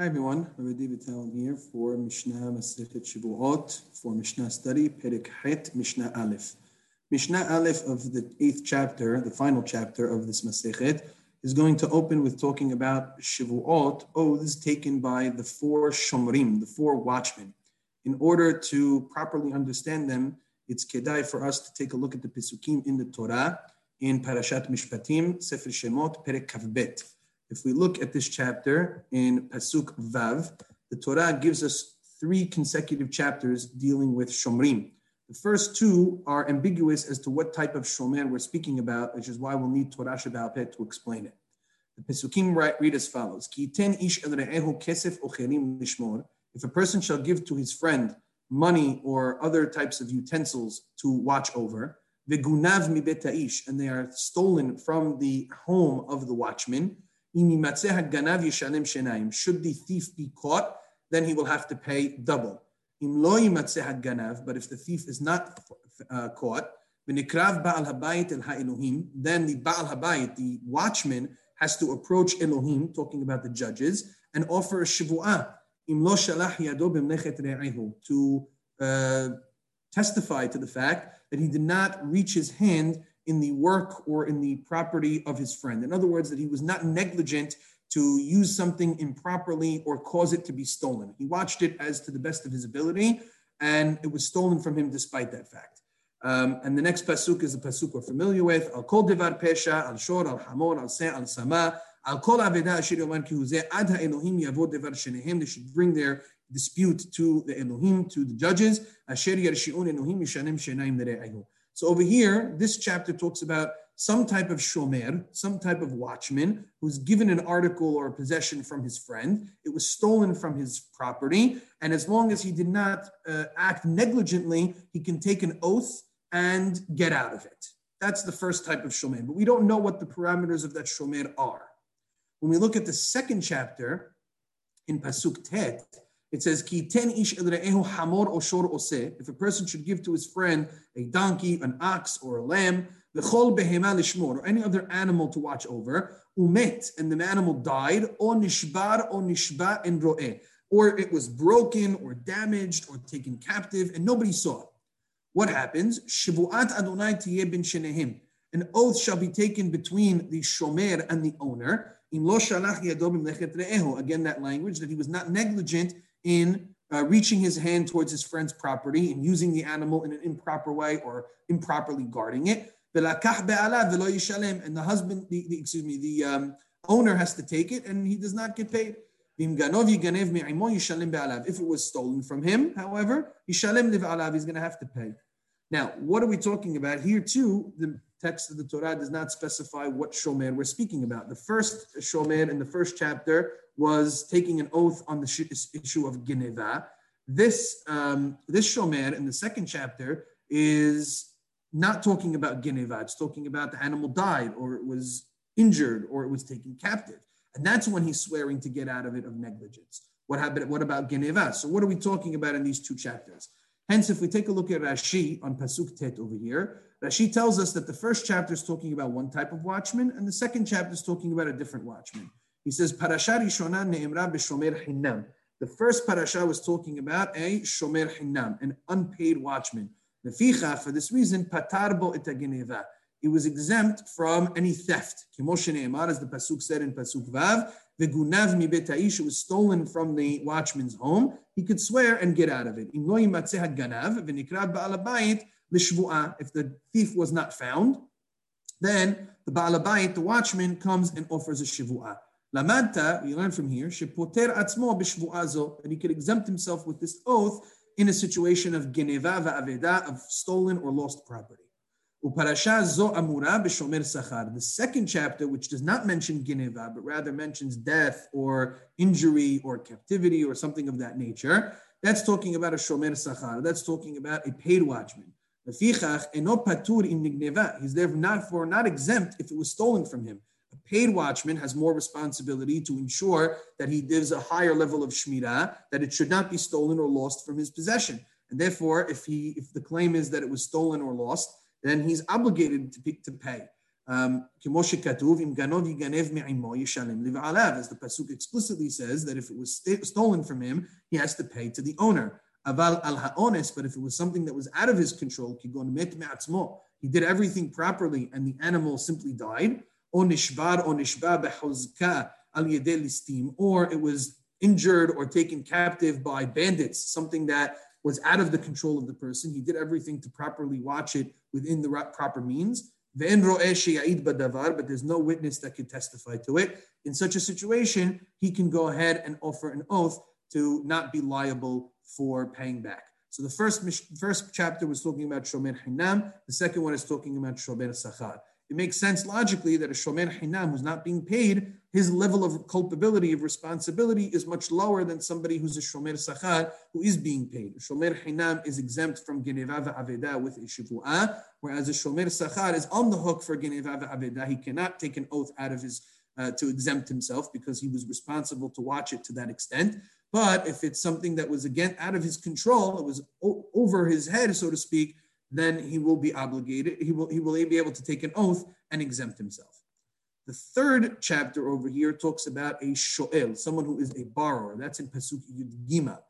Hi everyone, Rabbi David Talon here for Mishnah Masechet Shavuot for Mishnah study, Perek Het, Mishnah Aleph. Mishnah Aleph of the eighth chapter, the final chapter of this Masechet, is going to open with talking about Shavuot, oh, oaths taken by the four Shomrim, the four watchmen. In order to properly understand them, it's kedai for us to take a look at the Pesukim in the Torah, in Parashat Mishpatim, Sefer Shemot, Perek Kafbet. If we look at this chapter in Pasuk Vav, the Torah gives us three consecutive chapters dealing with Shomrim. The first two are ambiguous as to what type of Shomer we're speaking about, which is why we'll need Torah Shabbat to explain it. The Pesukim read as follows. If a person shall give to his friend money or other types of utensils to watch over, and they are stolen from the home of the watchman, should the thief be caught, then he will have to pay double. But if the thief is not uh, caught, then the Baal Habayit, the watchman, has to approach Elohim, talking about the judges, and offer a shivu'ah to uh, testify to the fact that he did not reach his hand in the work or in the property of his friend. In other words, that he was not negligent to use something improperly or cause it to be stolen. He watched it as to the best of his ability, and it was stolen from him despite that fact. Um, and the next pasuk is the pasuk we're familiar with. Al kol devar pesha, al shor, al hamor, al se, al sama, al kol aveda asher yoman ki ad ha-Elohim yavod devar shenehem. They should bring their dispute to the Elohim, to the judges. Asher yarshi'un Elohim yishanem shenaim nere'ayu. So over here, this chapter talks about some type of shomer, some type of watchman who's given an article or a possession from his friend. It was stolen from his property. And as long as he did not uh, act negligently, he can take an oath and get out of it. That's the first type of shomer. But we don't know what the parameters of that shomer are. When we look at the second chapter in Pasuk Tet, it says, Ki ten ish hamor oshor ose. If a person should give to his friend a donkey, an ox, or a lamb, chol behema lishmor, or any other animal to watch over, umet, and the animal died, o nishbar o nishba en or it was broken or damaged or taken captive, and nobody saw it. What happens? Shivuat Adonai tiyeh bin shenehim. An oath shall be taken between the shomer and the owner. Again, that language that he was not negligent in uh, reaching his hand towards his friend's property and using the animal in an improper way or improperly guarding it. And the husband, the, the excuse me, the um, owner has to take it and he does not get paid. If it was stolen from him, however, he's going to have to pay. Now, what are we talking about here? Too, the text of the Torah does not specify what shomer we're speaking about. The first shomer in the first chapter was taking an oath on the issue of Geneva. This, um, this Shomer in the second chapter is not talking about Geneva. It's talking about the animal died or it was injured or it was taken captive. And that's when he's swearing to get out of it of negligence. What happened? What about Geneva? So what are we talking about in these two chapters? Hence, if we take a look at Rashi on Pasuk Tet over here, Rashi tells us that the first chapter is talking about one type of watchman, and the second chapter is talking about a different watchman. He says, Parasha Rishona ne'emra b'shomer hinam. The first parasha was talking about a shomer hinam, an unpaid watchman. Neficha, for this reason, patarbo itageneva. It was exempt from any theft. Kimoshe ne'emar, as the pasuk said in pasuk vav, v'gunav mi betaish, was stolen from the watchman's home. He could swear and get out of it. If the thief was not found, then the ba'alabayit, the watchman, comes and offers a shivu'ah. Lamanta, we learn from here, shepoter atzmo that he could exempt himself with this oath in a situation of geneva va'aveda, of stolen or lost property. The second chapter, which does not mention geneva, but rather mentions death or injury or captivity or something of that nature, that's talking about a shomer sachar. That's talking about a paid watchman. He's therefore not for not exempt if it was stolen from him. A paid watchman has more responsibility to ensure that he gives a higher level of shmirah, that it should not be stolen or lost from his possession. And therefore, if he if the claim is that it was stolen or lost, then he's obligated to, to pay. Um, as the pasuk explicitly says that if it was st- stolen from him, he has to pay to the owner. Aval al but if it was something that was out of his control, he did everything properly and the animal simply died, or it was injured or taken captive by bandits, something that was out of the control of the person. He did everything to properly watch it within the proper means. But there's no witness that could testify to it. In such a situation, he can go ahead and offer an oath to not be liable for paying back. So the first first chapter was talking about shomer hinam. The second one is talking about shomer sachar. It makes sense logically that a shomer hinam who's not being paid, his level of culpability of responsibility is much lower than somebody who's a shomer sachar who is being paid. A shomer hinam is exempt from geneva aveda with a shivu'ah, whereas a shomer sachar is on the hook for geneva aveda. He cannot take an oath out of his uh, to exempt himself because he was responsible to watch it to that extent. But if it's something that was again out of his control, it was o- over his head, so to speak, then he will be obligated. He will he will be able to take an oath and exempt himself. The third chapter over here talks about a shoel, someone who is a borrower. That's in pasuk Yud Gimel.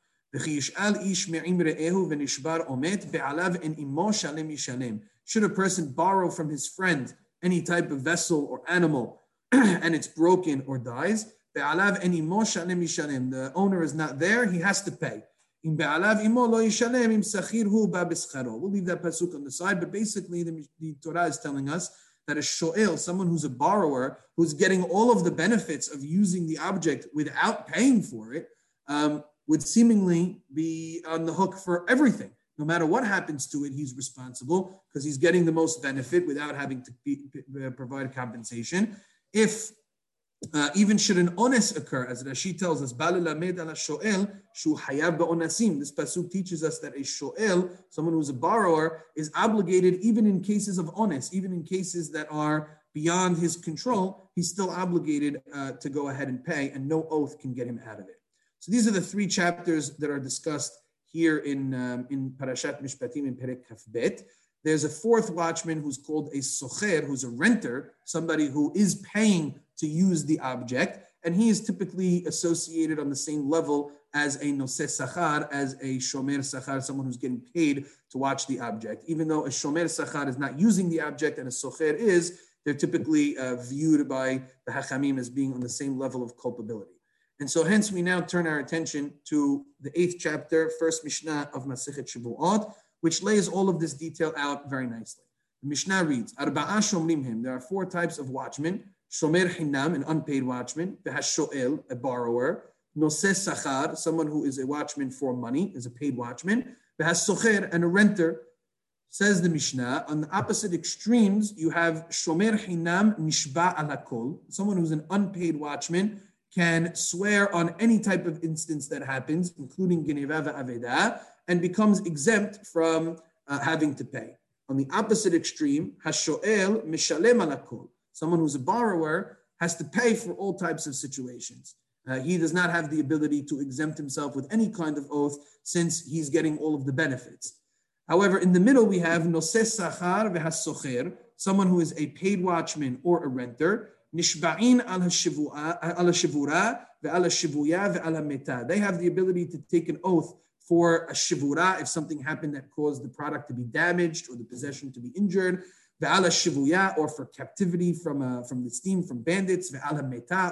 Should a person borrow from his friend any type of vessel or animal and it's broken or dies, the owner is not there, he has to pay. We'll leave that pasuk on the side, but basically the, the Torah is telling us that a shoel, someone who's a borrower, who's getting all of the benefits of using the object without paying for it, um, would seemingly be on the hook for everything. No matter what happens to it, he's responsible because he's getting the most benefit without having to be, provide compensation. If uh, even should an ones occur, as Rashi tells us, This pasuk teaches us that a shoel, someone who's a borrower, is obligated even in cases of ones, even in cases that are beyond his control, he's still obligated uh, to go ahead and pay, and no oath can get him out of it. So these are the three chapters that are discussed here in, um, in Parashat Mishpatim in Perek Kafbet. There's a fourth watchman who's called a socher, who's a renter, somebody who is paying to use the object, and he is typically associated on the same level as a noseh sachar, as a shomer sachar, someone who's getting paid to watch the object. Even though a shomer sachar is not using the object and a socher is, they're typically uh, viewed by the hachamim as being on the same level of culpability. And so hence we now turn our attention to the eighth chapter, first Mishnah of Masechet Shavuot, which lays all of this detail out very nicely. The Mishnah reads, shomrim There are four types of watchmen. Shomer hinam, an unpaid watchman. Shoel, a borrower. Noseh sachar, someone who is a watchman for money, is a paid watchman. Socher, and a renter. Says the Mishnah, on the opposite extremes, you have shomer hinam nishba alakol, someone who's an unpaid watchman can swear on any type of instance that happens, including geneva aveda, and becomes exempt from uh, having to pay. On the opposite extreme, hashoel mishalem alakol, someone who's a borrower has to pay for all types of situations. Uh, he does not have the ability to exempt himself with any kind of oath since he's getting all of the benefits. However, in the middle, we have noseh sachar someone who is a paid watchman or a renter, nishba'in al hashivura ve'al hashivuya ve'al meta. They have the ability to take an oath for a shivura if something happened that caused the product to be damaged or the possession to be injured, shivuya, or for captivity from, uh, from the steam from bandits,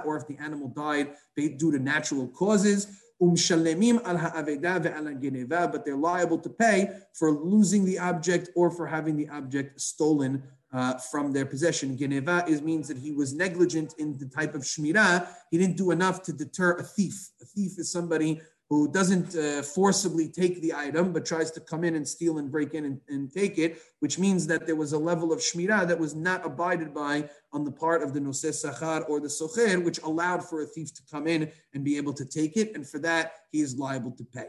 or if the animal died due to natural causes, umshalemim al ha'aveda but they're liable to pay for losing the object or for having the object stolen uh, from their possession. Geneva is means that he was negligent in the type of shmirah. He didn't do enough to deter a thief. A thief is somebody who doesn't uh, forcibly take the item, but tries to come in and steal and break in and, and, take it, which means that there was a level of shmirah that was not abided by on the part of the noseh sachar or the socher, which allowed for a thief to come in and be able to take it. And for that, he is liable to pay.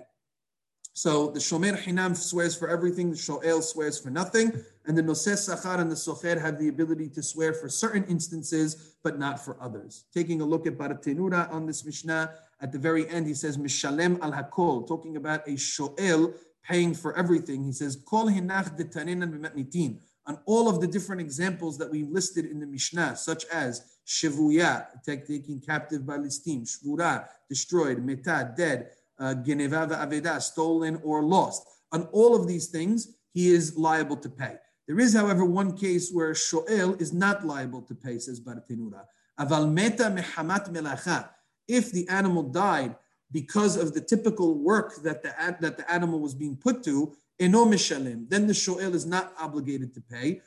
So the shomer hinam swears for everything, the shoel swears for nothing, and the noseh sachar and the socher have the ability to swear for certain instances, but not for others. Taking a look at Bartenura on this Mishnah, at the very end, he says, Mishalem al hakol, talking about a shoel paying for everything. He says, Kol hinach detaninan on all of the different examples that we listed in the Mishnah, such as Shevuya, taken captive by Listim, Shvura, destroyed, Meta, dead, Geneva Aveda, stolen or lost. On all of these things, he is liable to pay. There is, however, one case where Shoel is not liable to pay, says Bartenura. Aval mehamat melacha. If the animal died because of the typical work that the, that the animal was being put to, eno mishalim, then the shoel is not obligated to pay.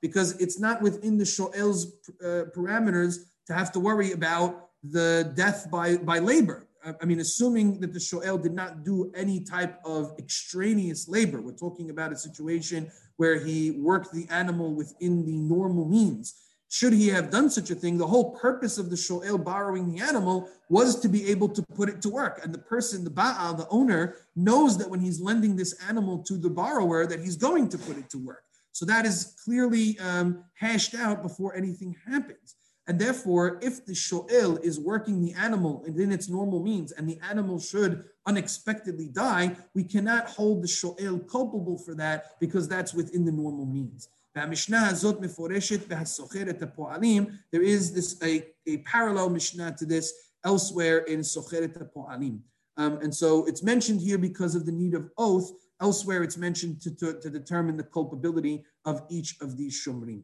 Because it's not within the shoel's uh, parameters to have to worry about the death by, by labor. I mean, assuming that the shoel did not do any type of extraneous labor, we're talking about a situation where he worked the animal within the normal means. Should he have done such a thing, the whole purpose of the shoel borrowing the animal was to be able to put it to work. And the person, the ba'al, the owner, knows that when he's lending this animal to the borrower, that he's going to put it to work. So that is clearly um, hashed out before anything happens. And therefore, if the shoel is working the animal within its normal means and the animal should unexpectedly die, we cannot hold the shoel culpable for that because that's within the normal means. There is this a, a parallel Mishnah to this elsewhere in Socheret Po'alim. Um, and so it's mentioned here because of the need of oath. Elsewhere, it's mentioned to, to, to determine the culpability of each of these Shumrim.